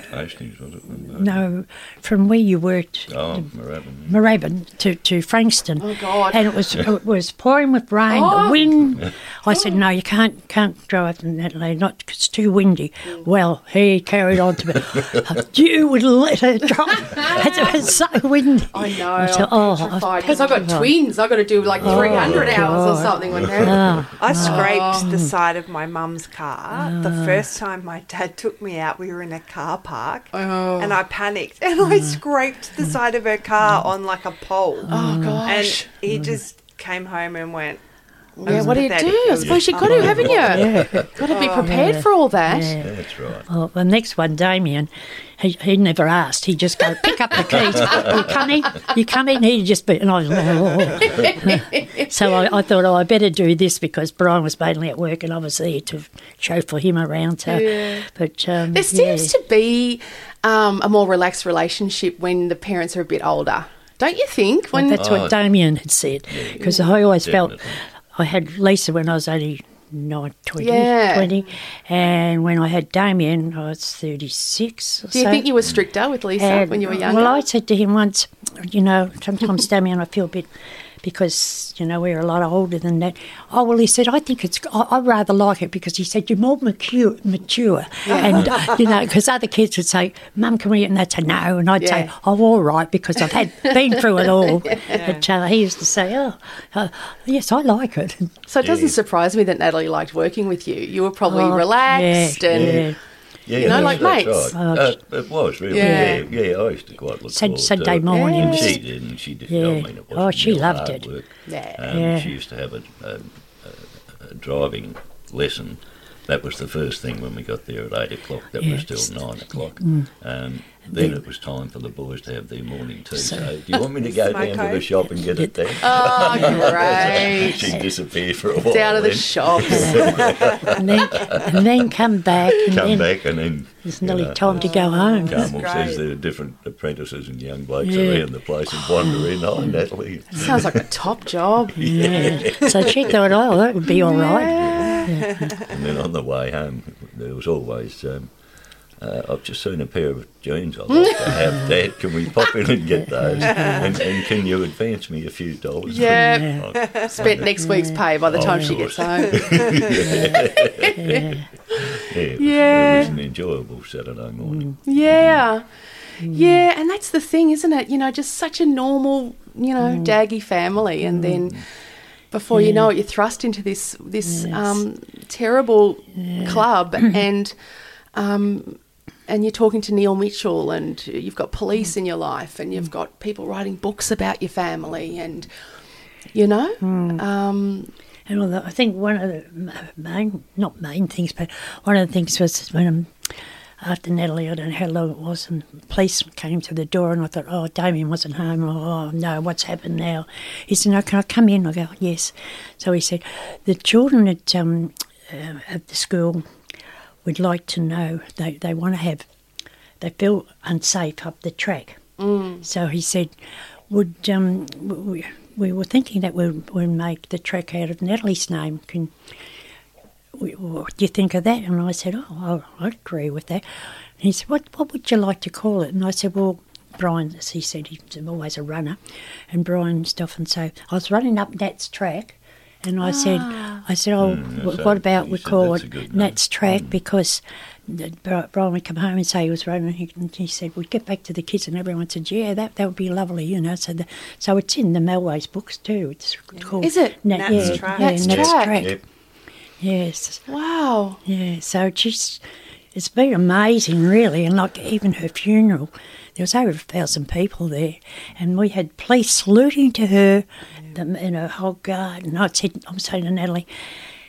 [SPEAKER 5] Hastings, was it?
[SPEAKER 2] No, from where you worked.
[SPEAKER 5] Oh, Moorabbin.
[SPEAKER 2] Moorabbin to, to Frankston.
[SPEAKER 4] Oh, God.
[SPEAKER 2] And it was it was pouring with rain, oh. the wind. I said, oh. no, you can't can't drive in that lane, not it's too windy. Mm. Well, he carried on to me. you would let her drive. it was so windy.
[SPEAKER 4] I know. I said, oh, because I've got twins. I've got to do like 300 hours or something with her.
[SPEAKER 3] Oh, ah. I scraped the ah. side of my mum's car the ah. first time my dad took me out. We were in a car park park, oh. and I panicked and I mm. scraped the side of her car on like a pole.
[SPEAKER 4] Oh mm. gosh!
[SPEAKER 3] And he just came home and went.
[SPEAKER 4] Yeah, what do you do? I suppose you've got to, haven't you? Yeah. Got to be prepared oh, for all that.
[SPEAKER 5] Yeah. That's right.
[SPEAKER 2] Well, the next one, Damien, he, he never asked. He just go pick up the keys. you coming? You coming? He just be, and I was, oh. so I, I, thought, oh, I better do this because Brian was mainly at work and I was there to chauffeur him around. So, yeah. but um,
[SPEAKER 4] there seems yeah. to be um, a more relaxed relationship when the parents are a bit older. Don't you think?
[SPEAKER 2] When well, that's what oh. Damien had said because I always Definitely. felt I had Lisa when I was only nine, 20, yeah. 20. And when I had Damien, I was 36
[SPEAKER 4] Do you
[SPEAKER 2] so.
[SPEAKER 4] think you were stricter with Lisa and, when you were younger?
[SPEAKER 2] Well, I said to him once, you know, sometimes, Damien, I feel a bit because you know we're a lot older than that. Oh well, he said I think it's I, I rather like it because he said you're more mature, mature, and uh, you know because other kids would say, "Mum, can we?" and they'd say no, and I'd say, "Oh, all right," because I've had been through it all. But uh, he used to say, "Oh, uh, yes, I like it."
[SPEAKER 4] So it doesn't surprise me that Natalie liked working with you. You were probably
[SPEAKER 2] Oh,
[SPEAKER 4] relaxed
[SPEAKER 2] yeah,
[SPEAKER 4] and
[SPEAKER 2] yeah.
[SPEAKER 5] Yeah,
[SPEAKER 4] You know, like
[SPEAKER 5] that's
[SPEAKER 4] mates.
[SPEAKER 5] Right. Uh, it was really.
[SPEAKER 4] Yeah.
[SPEAKER 5] Yeah. yeah, I used to quite look
[SPEAKER 2] Sun-
[SPEAKER 5] forward
[SPEAKER 2] Sunday
[SPEAKER 5] to it.
[SPEAKER 2] mornings.
[SPEAKER 5] And she didn't. She did.
[SPEAKER 2] Yeah.
[SPEAKER 5] I mean, it wasn't
[SPEAKER 2] Oh, she
[SPEAKER 5] real
[SPEAKER 2] loved
[SPEAKER 5] hard
[SPEAKER 2] it.
[SPEAKER 5] Work.
[SPEAKER 4] Yeah.
[SPEAKER 5] Um,
[SPEAKER 2] Yeah.
[SPEAKER 5] She used to have a, a, a, a driving lesson. That was the first thing when we got there at eight o'clock. That
[SPEAKER 2] Yeah,
[SPEAKER 5] was
[SPEAKER 2] it's-
[SPEAKER 5] till nine o'clock.
[SPEAKER 2] Mm.
[SPEAKER 5] Um, then it was time for the boys to have their morning tea. So, do you want me to go down to the shop and get it then?
[SPEAKER 4] Oh, great.
[SPEAKER 5] She'd disappear for a while.
[SPEAKER 4] down to the
[SPEAKER 5] then.
[SPEAKER 4] shops.
[SPEAKER 2] and then and then come back and
[SPEAKER 5] Come
[SPEAKER 2] then
[SPEAKER 5] back and then
[SPEAKER 2] it's
[SPEAKER 5] you
[SPEAKER 2] nearly
[SPEAKER 5] know,
[SPEAKER 2] time to go home.
[SPEAKER 5] Carmel says there are different apprentices and young blokes
[SPEAKER 2] Yeah.
[SPEAKER 5] around the place and wander in. Oh, Natalie.
[SPEAKER 4] Sounds like a top job.
[SPEAKER 2] Yeah. So she thought, oh, that would be all right.
[SPEAKER 5] And then on the way home, there was always, um, uh, I've just seen a pair of jeans I'd like to have. Dad, can we pop in and get those? And, and can you advance me a few dollars?
[SPEAKER 4] Yeah.
[SPEAKER 5] Oh,
[SPEAKER 4] Spent next week's pay by the
[SPEAKER 5] Oh,
[SPEAKER 4] time
[SPEAKER 5] of
[SPEAKER 4] she gets home.
[SPEAKER 5] yeah, it was,
[SPEAKER 4] Yeah.
[SPEAKER 5] it was an enjoyable Saturday morning.
[SPEAKER 4] Yeah. Yeah, and that's the thing, isn't it? You know, just such a normal, you know, daggy family and then before you know it you're thrust into this this um, terrible club and um, and you're talking to Neil Mitchell and you've got police in your life and you've got people writing books about your family and you know um,
[SPEAKER 2] And although I think one of the main, not main things, but one of the things was when um, after Natalie, I don't know how long it was, and police came to the door, and I thought, oh, Damien wasn't home. Oh, no, what's happened now? He said, no, can I come in? I go, yes. So he said, the children at, um, uh, at the school would like to know, they, they want to have, they feel unsafe up the track.
[SPEAKER 4] Mm.
[SPEAKER 2] So he said, would um, we, we were thinking that we'd, we'd make the track out of Natalie's name. Can we- what do you think of that? And I said, oh, I- I'd agree with that. And he said, what, what would you like to call it? And I said, well, Brian, as he said, he's always a runner, and Brian to often say, I was running up Nat's track, and I said, I said, oh,
[SPEAKER 5] Mm,
[SPEAKER 2] wh-
[SPEAKER 5] so
[SPEAKER 2] what about
[SPEAKER 5] you
[SPEAKER 2] we
[SPEAKER 5] said
[SPEAKER 2] call it. Nat's track because Brian would come home and say he was running. And he said, "We'd get back to the kids," and everyone said, "Yeah, that that would be lovely," you know. So, the, so it's in the Melways books too. It's called
[SPEAKER 4] Is it?
[SPEAKER 2] Nat,
[SPEAKER 3] Nat's
[SPEAKER 2] yeah,
[SPEAKER 3] Track.
[SPEAKER 2] yeah,
[SPEAKER 4] Nat's
[SPEAKER 2] Nat's
[SPEAKER 4] Track.
[SPEAKER 2] track.
[SPEAKER 5] Yep.
[SPEAKER 2] Yes,
[SPEAKER 4] wow
[SPEAKER 2] yeah. So just it's been amazing, really, and like even her funeral, there was over a thousand people there, and we had police saluting to her, them in her whole guard. And I said, I'm saying to Natalie,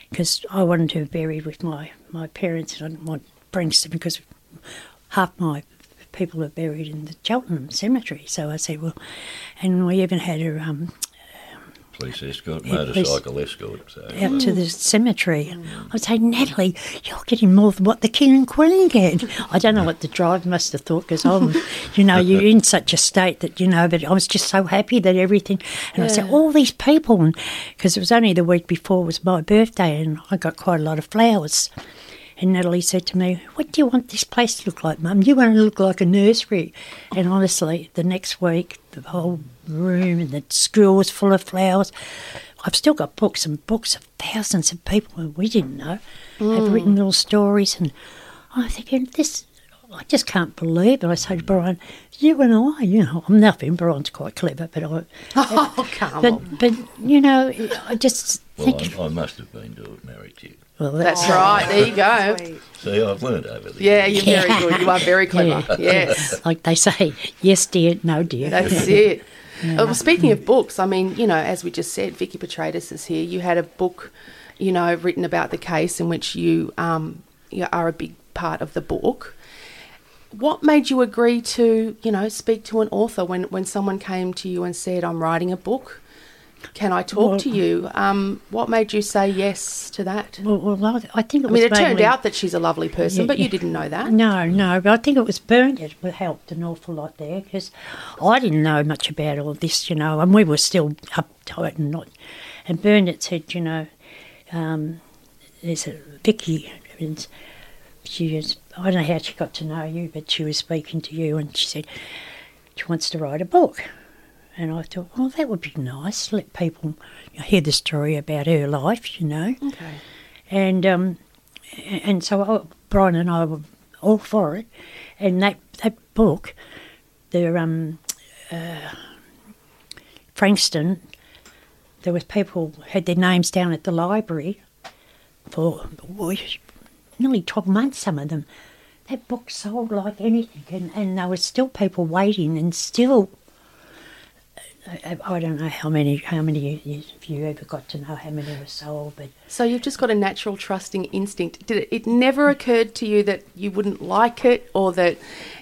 [SPEAKER 2] because I wanted her buried with my my parents, and I didn't want Frankston because half my people are buried in the Cheltenham Cemetery. So I said, well, and we even had her um,
[SPEAKER 5] Police escort,
[SPEAKER 2] Yeah, police-
[SPEAKER 5] motorcycle escort. So,
[SPEAKER 2] out to uh, the cemetery. I'd say, Natalie, you're getting more than what the king and queen get. I don't know what the driver must have thought because I'm, you know, you're in such a state that, you know, but I was just so happy that everything, and I said, all these people, because it was only the week before was my birthday and I got quite a lot of flowers. And Natalie said to me, What do you want this place to look like, Mum? You want it to look like a nursery. And honestly, the next week, the whole room and the school was full of flowers. I've still got books and books of thousands of people who we didn't know have mm. written little stories. And I'm thinking, this, I just can't believe it. I say to Brian, You and I, you know, I'm nothing. Brian's quite clever, but I.
[SPEAKER 4] oh come
[SPEAKER 2] But,
[SPEAKER 4] on
[SPEAKER 2] but you know, I just
[SPEAKER 5] well,
[SPEAKER 2] think.
[SPEAKER 5] I, I must have been to have married you.
[SPEAKER 2] Well,
[SPEAKER 4] that's right there you go
[SPEAKER 3] Sweet.
[SPEAKER 5] See, I've learned over the
[SPEAKER 4] yeah
[SPEAKER 5] years.
[SPEAKER 4] you're very good you are very clever yes
[SPEAKER 2] Like they say, yes, dear, no, dear.
[SPEAKER 4] That's it. Well, speaking of books, I mean, you know, as we just said, Vicky Petraitis is here. You had a book, you know, written about the case in which you, um, you are a big part of the book. What made you agree to, you know, speak to an author when, when someone came to you and said, I'm writing a book? Can I talk
[SPEAKER 2] Well-
[SPEAKER 4] to you? Um, what made you say yes to that?
[SPEAKER 2] Well, well, I think it
[SPEAKER 4] I
[SPEAKER 2] was
[SPEAKER 4] mean, it turned out that she's a lovely person,
[SPEAKER 2] Yeah,
[SPEAKER 4] but you
[SPEAKER 2] yeah.
[SPEAKER 4] didn't know that.
[SPEAKER 2] No, no, but I think it was Bernard that helped an awful lot there because I didn't know much about all this, you know, and we were still uptight and not. And Bernard said, you know, um, there's a Vicky, and she is, I don't know how she got to know you, but she was speaking to you and she said she wants to write a book. And I thought, well, that would be nice. Let people hear the story about her life, you know.
[SPEAKER 4] Okay.
[SPEAKER 2] And um, and so I, Brian and I were all for it. And that that book, the um, uh, Frankston, there was people had their names down at the library for well, nearly twelve months. Some of them. That book sold like anything, and, and there were still people waiting, and still I, I don't know how many how many if you ever got to know how many were sold, but
[SPEAKER 4] So you've just got a natural trusting instinct. Did it, it never occurred to you that you wouldn't like it or that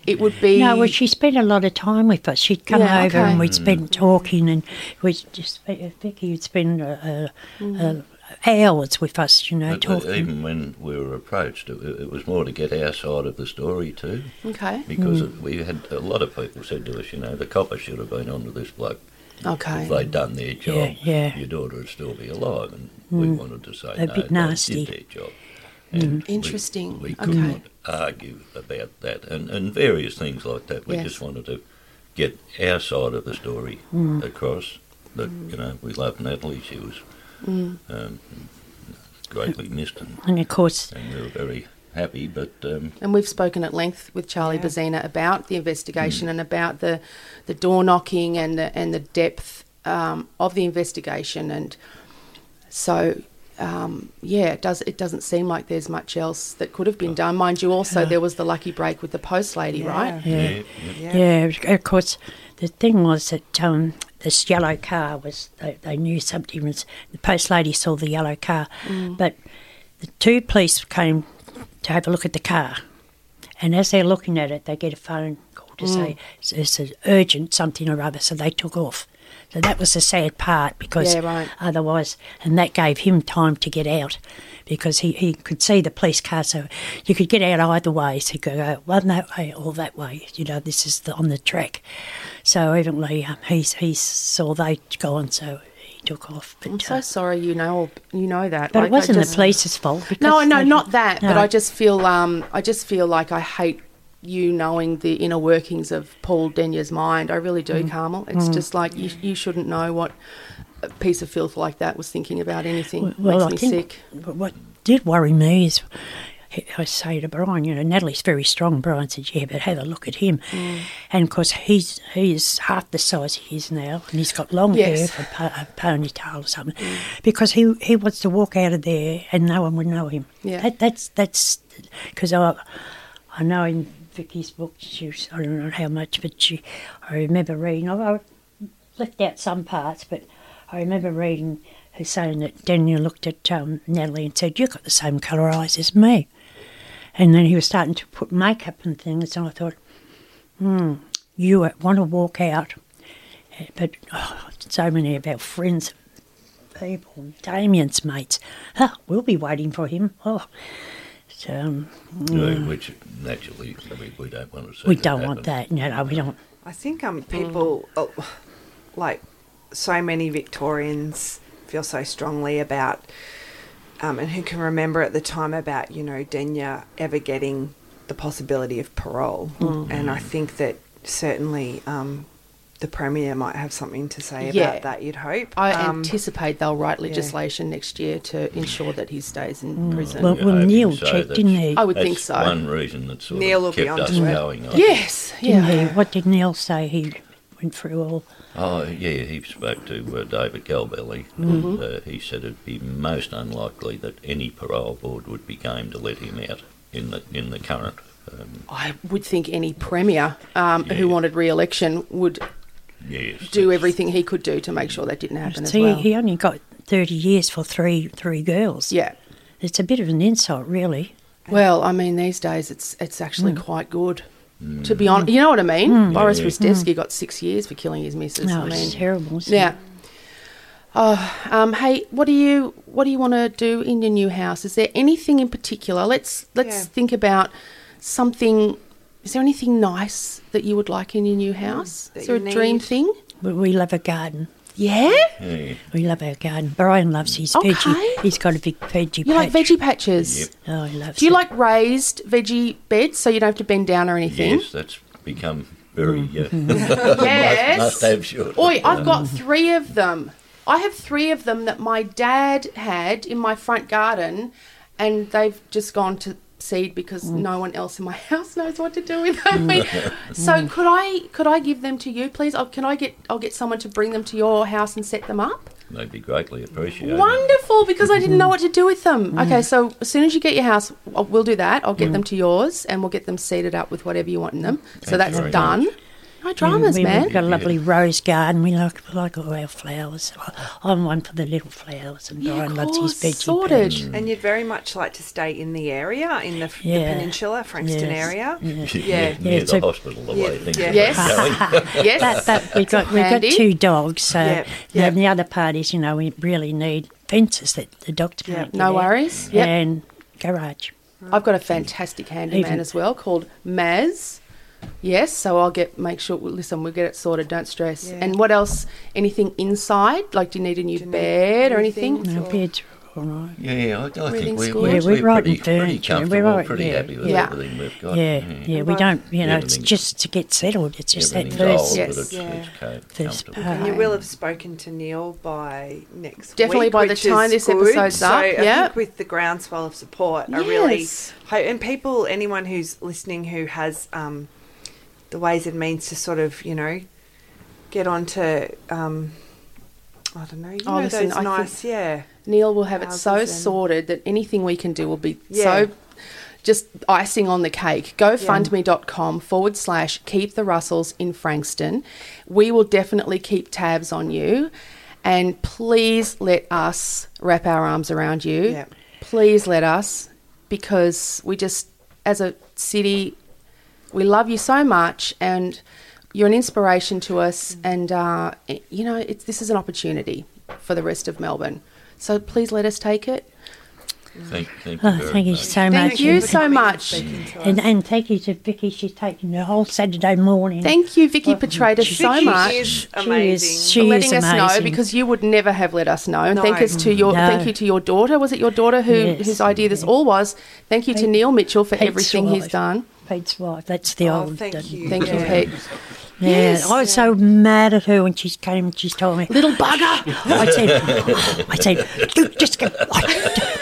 [SPEAKER 4] it would be
[SPEAKER 2] no. Well, she spent a lot of time with us. She'd come
[SPEAKER 4] Yeah,
[SPEAKER 2] over
[SPEAKER 4] okay.
[SPEAKER 2] and we'd spend talking, and we'd just Vicky would spend a. uh, uh, hours with us, you know,
[SPEAKER 5] But,
[SPEAKER 2] talking.
[SPEAKER 5] even when we were approached, it, it was more to get our side of the story too.
[SPEAKER 4] Okay.
[SPEAKER 5] Because
[SPEAKER 2] Mm.
[SPEAKER 5] it, we had a lot of people said to us, you know, the copper should have been onto this bloke.
[SPEAKER 4] Okay.
[SPEAKER 5] If they'd done their job,
[SPEAKER 2] yeah.
[SPEAKER 5] your daughter would still be alive. And we
[SPEAKER 2] Mm.
[SPEAKER 5] wanted to say,
[SPEAKER 2] A
[SPEAKER 5] no,
[SPEAKER 2] bit
[SPEAKER 5] they
[SPEAKER 2] nasty.
[SPEAKER 5] did their job.
[SPEAKER 2] Mm.
[SPEAKER 5] And we-
[SPEAKER 4] Interesting.
[SPEAKER 5] We, could
[SPEAKER 4] Okay.
[SPEAKER 5] not argue about that and, and various things like that. We
[SPEAKER 4] Yes.
[SPEAKER 5] just wanted to get our side of the story
[SPEAKER 2] Mm.
[SPEAKER 5] across. That, you know, we loved Natalie. She was
[SPEAKER 4] Mm.
[SPEAKER 5] um, greatly missed and,
[SPEAKER 2] And of course,
[SPEAKER 5] and we were very happy, but um,
[SPEAKER 4] And we've spoken at length with Charlie
[SPEAKER 3] Yeah.
[SPEAKER 4] Bezzina about the investigation and about the, the door knocking and the, and the depth um, of the investigation. And so, um, yeah, it does. It doesn't seem like there's much else that could have been done. Mind you, also there was the lucky break with the post lady, right?
[SPEAKER 2] Yeah.
[SPEAKER 5] yeah,
[SPEAKER 2] Yeah, of course. The thing was that um, this yellow car was, they, they knew something was, the post lady saw the yellow car, mm. but the two police came to have a look at the car. And as they're looking at it, they get a phone call to mm. say it's, it's urgent something or other, so they took off. So that was the sad part because
[SPEAKER 4] Yeah, right.
[SPEAKER 2] otherwise, and that gave him time to get out because he, he could see the police car, so you could get out either way. So you could go one that way or that way. You know, this is the, on the track. So evidently, um, he he saw they gone, so he took off. But,
[SPEAKER 4] I'm
[SPEAKER 2] uh,
[SPEAKER 4] so sorry, you know, you know that.
[SPEAKER 2] but
[SPEAKER 4] Like,
[SPEAKER 2] it wasn't
[SPEAKER 4] just-
[SPEAKER 2] the police's fault.
[SPEAKER 4] No, no, not that. But I just feel, um, I just feel like I hate you knowing the inner workings of Paul Denyer's mind. I really do,
[SPEAKER 2] Mm.
[SPEAKER 4] Carmel. It's just like you, you shouldn't know what a piece of filth like that was thinking about anything.
[SPEAKER 2] Well, I
[SPEAKER 4] Makes me
[SPEAKER 2] think
[SPEAKER 4] sick.
[SPEAKER 2] What did worry me is, I say to Brian, you know, Natalie's very strong. Brian said, yeah, but have a look at him.
[SPEAKER 4] Mm.
[SPEAKER 2] And of course, he's he's half the size he is now, and he's got long
[SPEAKER 4] Yes.
[SPEAKER 2] hair, a, po- a ponytail or something, because he he wants to walk out of there and no one would know him.
[SPEAKER 4] Yeah.
[SPEAKER 2] That, that's that's because I I know in Vicky's book, she was, I don't know how much, but she I remember reading. I, left out some parts, but I remember reading her saying that Daniel looked at um, Natalie and said, "You've got the same colour eyes as me." And then he was starting to put makeup and things, and I thought, "Hmm, you want to walk out?" But oh, so many of our friends, people, Damien's mates, oh, we'll be waiting for him. Oh, so, um,
[SPEAKER 5] yeah, which naturally we, we don't want to see.
[SPEAKER 2] we
[SPEAKER 5] that
[SPEAKER 2] don't want that. No, no, we don't.
[SPEAKER 3] I think um people oh, like so many Victorians feel so strongly about um, and who can remember at the time about you know Denyer ever getting the possibility of parole, and I think that certainly um, the premier might have something to say
[SPEAKER 4] Yeah.
[SPEAKER 3] about that. You'd hope.
[SPEAKER 4] I
[SPEAKER 3] Um,
[SPEAKER 4] anticipate they'll write
[SPEAKER 3] yeah.
[SPEAKER 4] legislation next year to ensure that he stays in prison.
[SPEAKER 2] Well, well Neil
[SPEAKER 5] so.
[SPEAKER 2] checked,
[SPEAKER 5] That's-
[SPEAKER 2] didn't he?
[SPEAKER 4] I would
[SPEAKER 5] That's
[SPEAKER 4] think so.
[SPEAKER 5] One reason that sort
[SPEAKER 3] Neil
[SPEAKER 5] of kept us going. I
[SPEAKER 4] yes,
[SPEAKER 2] Didn't
[SPEAKER 4] yeah.
[SPEAKER 2] he? What did Neil say? He went through all.
[SPEAKER 5] Oh, yeah, he spoke to uh, David Galbally,
[SPEAKER 4] Mm-hmm.
[SPEAKER 5] and uh, he said it'd be most unlikely that any parole board would be game to let him out in the in the current. Um,
[SPEAKER 4] I would think any premier um,
[SPEAKER 5] Yeah.
[SPEAKER 4] who wanted re-election would
[SPEAKER 5] yes,
[SPEAKER 4] do everything he could do to make sure that didn't happen as
[SPEAKER 2] See,
[SPEAKER 4] well.
[SPEAKER 2] he only got thirty years for three three girls.
[SPEAKER 4] yeah.
[SPEAKER 2] It's a bit of an insult, really.
[SPEAKER 4] Well, I mean, these days it's it's actually
[SPEAKER 2] Mm.
[SPEAKER 4] quite good. To be honest, you know what I mean. Boris
[SPEAKER 5] Yeah.
[SPEAKER 4] Ristevski got six years for killing his missus.
[SPEAKER 2] No,
[SPEAKER 4] I mean,
[SPEAKER 2] it's terrible. isn't
[SPEAKER 4] yeah.
[SPEAKER 2] it?
[SPEAKER 4] Oh, um, hey, what do you what do you want to do in your new house? Is there anything in particular? Let's let's
[SPEAKER 3] Yeah.
[SPEAKER 4] think about something. Is there anything nice that you would like in your new house?
[SPEAKER 3] that
[SPEAKER 4] Is there a
[SPEAKER 3] you
[SPEAKER 4] dream thing?
[SPEAKER 2] We, we love a garden.
[SPEAKER 4] Yeah.
[SPEAKER 5] Yeah.
[SPEAKER 2] We love our garden. Brian loves his
[SPEAKER 4] Okay.
[SPEAKER 2] veggie. He's got a big veggie. Patch.
[SPEAKER 4] You like veggie patches?
[SPEAKER 5] Yep.
[SPEAKER 2] Oh, he loves
[SPEAKER 4] Do you
[SPEAKER 2] it.
[SPEAKER 4] like raised veggie beds so you don't have to bend down or anything?
[SPEAKER 5] Yes, that's become very uh,
[SPEAKER 4] Yes.
[SPEAKER 5] must, must have short.
[SPEAKER 4] Oi, I've got three of them. I have three of them that my dad had in my front garden, and they've just gone to seed because mm. no one else in my house knows what to do with them. Mm. so could I could I give them to you, please? Oh, can I get I'll get someone to bring them to your house and set them up?
[SPEAKER 5] They'd be greatly appreciated.
[SPEAKER 4] Wonderful, because I didn't know what to do with them. Mm. Okay, so as soon as you get your house, we'll do that. I'll get them to yours, and we'll get them seeded up with whatever you want in them. so that's done.
[SPEAKER 5] much.
[SPEAKER 4] No dramas, mm,
[SPEAKER 2] we,
[SPEAKER 4] man.
[SPEAKER 2] We've got a lovely rose garden. We like like all our flowers. I'm one for the little flowers, and
[SPEAKER 4] Yeah,
[SPEAKER 2] Brian
[SPEAKER 4] of
[SPEAKER 2] loves his veggie
[SPEAKER 4] sorted.
[SPEAKER 2] patch. Mm.
[SPEAKER 3] And you'd very much like to stay in the area, in the, f- the peninsula, Frankston
[SPEAKER 2] Yes.
[SPEAKER 3] area.
[SPEAKER 2] Yeah.
[SPEAKER 5] near,
[SPEAKER 3] Yeah.
[SPEAKER 5] near
[SPEAKER 2] Yeah,
[SPEAKER 5] the
[SPEAKER 2] so-
[SPEAKER 5] hospital, the way
[SPEAKER 3] Yeah,
[SPEAKER 5] things
[SPEAKER 3] yeah.
[SPEAKER 5] are
[SPEAKER 4] Yes.
[SPEAKER 5] going.
[SPEAKER 4] yes.
[SPEAKER 2] That, that we got we got two dogs, so
[SPEAKER 3] Yep,
[SPEAKER 2] then
[SPEAKER 3] yep.
[SPEAKER 2] the other part is you know we really need fences that the doctor
[SPEAKER 3] Yep.
[SPEAKER 2] can't get
[SPEAKER 4] No
[SPEAKER 2] out,
[SPEAKER 4] worries. Yep.
[SPEAKER 2] and garage.
[SPEAKER 4] I've got a fantastic handyman
[SPEAKER 2] Even-
[SPEAKER 4] as well called Maz. Yes, so I'll get make sure. Listen, we'll get it sorted. Don't stress.
[SPEAKER 3] Yeah.
[SPEAKER 4] And what else? Anything inside? Like, do you need a new
[SPEAKER 3] need
[SPEAKER 4] bed or anything?
[SPEAKER 3] things?
[SPEAKER 2] Our
[SPEAKER 3] or-
[SPEAKER 2] beds all right.
[SPEAKER 5] Yeah, I, I think
[SPEAKER 4] Everything's
[SPEAKER 5] we're,
[SPEAKER 4] good.
[SPEAKER 5] we're,
[SPEAKER 2] Yeah, we're right
[SPEAKER 5] pretty,
[SPEAKER 2] in
[SPEAKER 5] pretty
[SPEAKER 2] furniture. We're right,
[SPEAKER 5] pretty
[SPEAKER 2] yeah.
[SPEAKER 5] happy with
[SPEAKER 4] Yeah.
[SPEAKER 5] everything we've got.
[SPEAKER 2] Yeah, yeah, we don't, you know, it's just to get settled. It's just that
[SPEAKER 5] Everything's
[SPEAKER 2] first.
[SPEAKER 5] old,
[SPEAKER 4] Yes.
[SPEAKER 5] it's,
[SPEAKER 3] Yeah.
[SPEAKER 5] it's
[SPEAKER 2] First part.
[SPEAKER 3] And you will have spoken to Neil by next week.
[SPEAKER 4] Definitely
[SPEAKER 3] week.
[SPEAKER 4] by the time
[SPEAKER 3] is
[SPEAKER 4] this
[SPEAKER 3] good.
[SPEAKER 4] episode's
[SPEAKER 3] so
[SPEAKER 4] up,
[SPEAKER 3] I
[SPEAKER 4] yeah.
[SPEAKER 3] with the groundswell of support, I really hope, and people, anyone who's listening who has um, the ways and means to sort of, you know, get onto, um, I don't know, you
[SPEAKER 4] Oh,
[SPEAKER 3] know
[SPEAKER 4] listen,
[SPEAKER 3] those
[SPEAKER 4] I
[SPEAKER 3] nice, yeah.
[SPEAKER 4] Neil will have it so
[SPEAKER 3] and-
[SPEAKER 4] sorted that anything we can do will be
[SPEAKER 3] Yeah.
[SPEAKER 4] so just icing on the cake. GoFundMe.com forward slash keep the Russells in Frankston. We will definitely keep tabs on you. And please let us wrap our arms around you.
[SPEAKER 3] Yeah.
[SPEAKER 4] Please let us, because we just, as a city, we love you so much and you're an inspiration to us. And, uh, you know, it's, this is an opportunity for the rest of Melbourne. So please let us take it.
[SPEAKER 5] Thank, thank you
[SPEAKER 2] Oh, thank you
[SPEAKER 5] much.
[SPEAKER 4] Thank you
[SPEAKER 2] and,
[SPEAKER 4] so
[SPEAKER 3] Coming
[SPEAKER 4] much.
[SPEAKER 2] and,
[SPEAKER 3] us.
[SPEAKER 2] and thank you to Vicky. She's taken the whole Saturday morning.
[SPEAKER 4] Thank you, Vicky Petraitis, so
[SPEAKER 3] Vicky
[SPEAKER 4] much.
[SPEAKER 3] is amazing.
[SPEAKER 2] She is, she
[SPEAKER 4] for letting
[SPEAKER 2] is
[SPEAKER 4] us know because you would never have let us know. And thank us to your
[SPEAKER 2] No.
[SPEAKER 4] thank you to your daughter. Was it your daughter who
[SPEAKER 2] Yes.
[SPEAKER 4] whose idea this all was? Thank you to Neil Mitchell for
[SPEAKER 2] Pete's
[SPEAKER 4] everything he's done.
[SPEAKER 2] Pete's wife. That's the
[SPEAKER 3] Oh,
[SPEAKER 2] old.
[SPEAKER 3] thank
[SPEAKER 2] the-
[SPEAKER 3] you.
[SPEAKER 4] Thank you, Pete.
[SPEAKER 2] Yeah,
[SPEAKER 4] Yes.
[SPEAKER 2] I was so mad at her when she came and she told me,
[SPEAKER 4] Little bugger.
[SPEAKER 2] I said, I said, just go,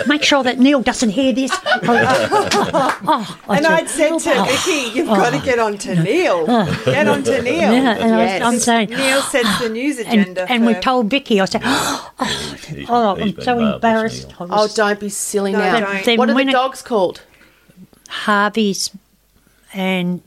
[SPEAKER 2] make sure that Neil doesn't hear this. Oh, oh, I
[SPEAKER 3] And I'd said to oh, Vicky, you've oh, got to get on to Neil. Get on to Neil.
[SPEAKER 2] Yeah, and I was-
[SPEAKER 4] Yes.
[SPEAKER 2] I'm saying,
[SPEAKER 3] Neil sets the news
[SPEAKER 2] and,
[SPEAKER 3] agenda.
[SPEAKER 2] and we
[SPEAKER 3] for-
[SPEAKER 2] told Vicky, I said, oh,
[SPEAKER 5] He's-
[SPEAKER 2] oh,
[SPEAKER 5] he's
[SPEAKER 2] I'm
[SPEAKER 5] been
[SPEAKER 2] so embarrassed.
[SPEAKER 5] Neil.
[SPEAKER 2] I
[SPEAKER 4] Oh, don't be silly
[SPEAKER 3] No,
[SPEAKER 4] now.
[SPEAKER 3] don't.
[SPEAKER 2] Then
[SPEAKER 4] What are the
[SPEAKER 2] when it-
[SPEAKER 4] dogs called?
[SPEAKER 2] Harvey's and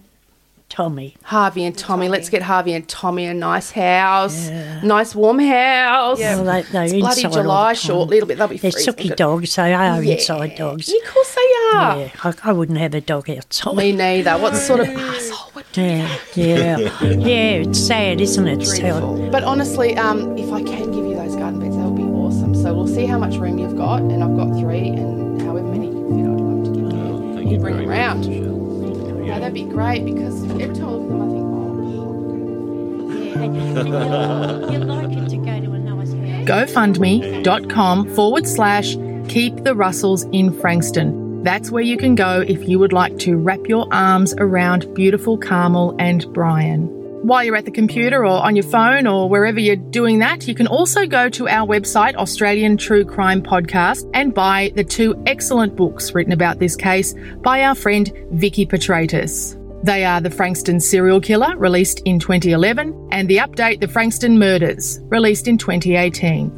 [SPEAKER 2] Tommy.
[SPEAKER 4] Harvey and Tommy. Let's get Harvey and Tommy a nice house, nice warm house.
[SPEAKER 3] Yeah.
[SPEAKER 2] Well, they, they're
[SPEAKER 4] It's bloody July short, little bit. They'll be
[SPEAKER 2] They're
[SPEAKER 4] freezing.
[SPEAKER 2] sooky dogs. They are
[SPEAKER 4] Yeah.
[SPEAKER 2] inside dogs.
[SPEAKER 4] Yeah, of course they are.
[SPEAKER 2] Yeah, I, I wouldn't have a dog outside.
[SPEAKER 4] Me neither. What sort of asshole would do
[SPEAKER 2] Yeah, yeah, yeah. It's sad, isn't it? It's how-
[SPEAKER 4] But honestly, um, if I can give you those garden beds, that would be awesome. So we'll see how much room you've got, and I've got three, and however many you can fit, I'd love to give you.
[SPEAKER 5] Oh, thank
[SPEAKER 4] You
[SPEAKER 5] you
[SPEAKER 4] bring
[SPEAKER 5] very
[SPEAKER 4] them round.
[SPEAKER 5] Much, Meshel.
[SPEAKER 4] Yeah, that'd be great because every time I look at them, I think, oh.
[SPEAKER 2] Yeah, and you, you like it to go to a nice house.
[SPEAKER 4] GoFundMe.com forward slash keep the Russells in Frankston. That's where you can go if you would like to wrap your arms around beautiful Carmel and Brian. While you're at the computer or on your phone or wherever you're doing that, you can also go to our website, Australian True Crime Podcast, and buy the two excellent books written about this case by our friend Vicky Petraitis. They are The Frankston Serial Killer, released in 2011, and the update The Frankston Murders, released in 2018.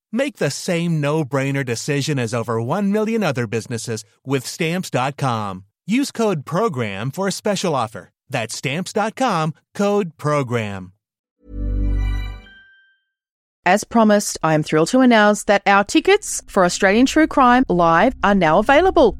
[SPEAKER 7] Make the same no-brainer decision as over 1 million other businesses with stamps.com. Use code program for a special offer. That's stamps.com, code program.
[SPEAKER 8] As promised, I am thrilled to announce that our tickets for Australian True Crime Live are now available.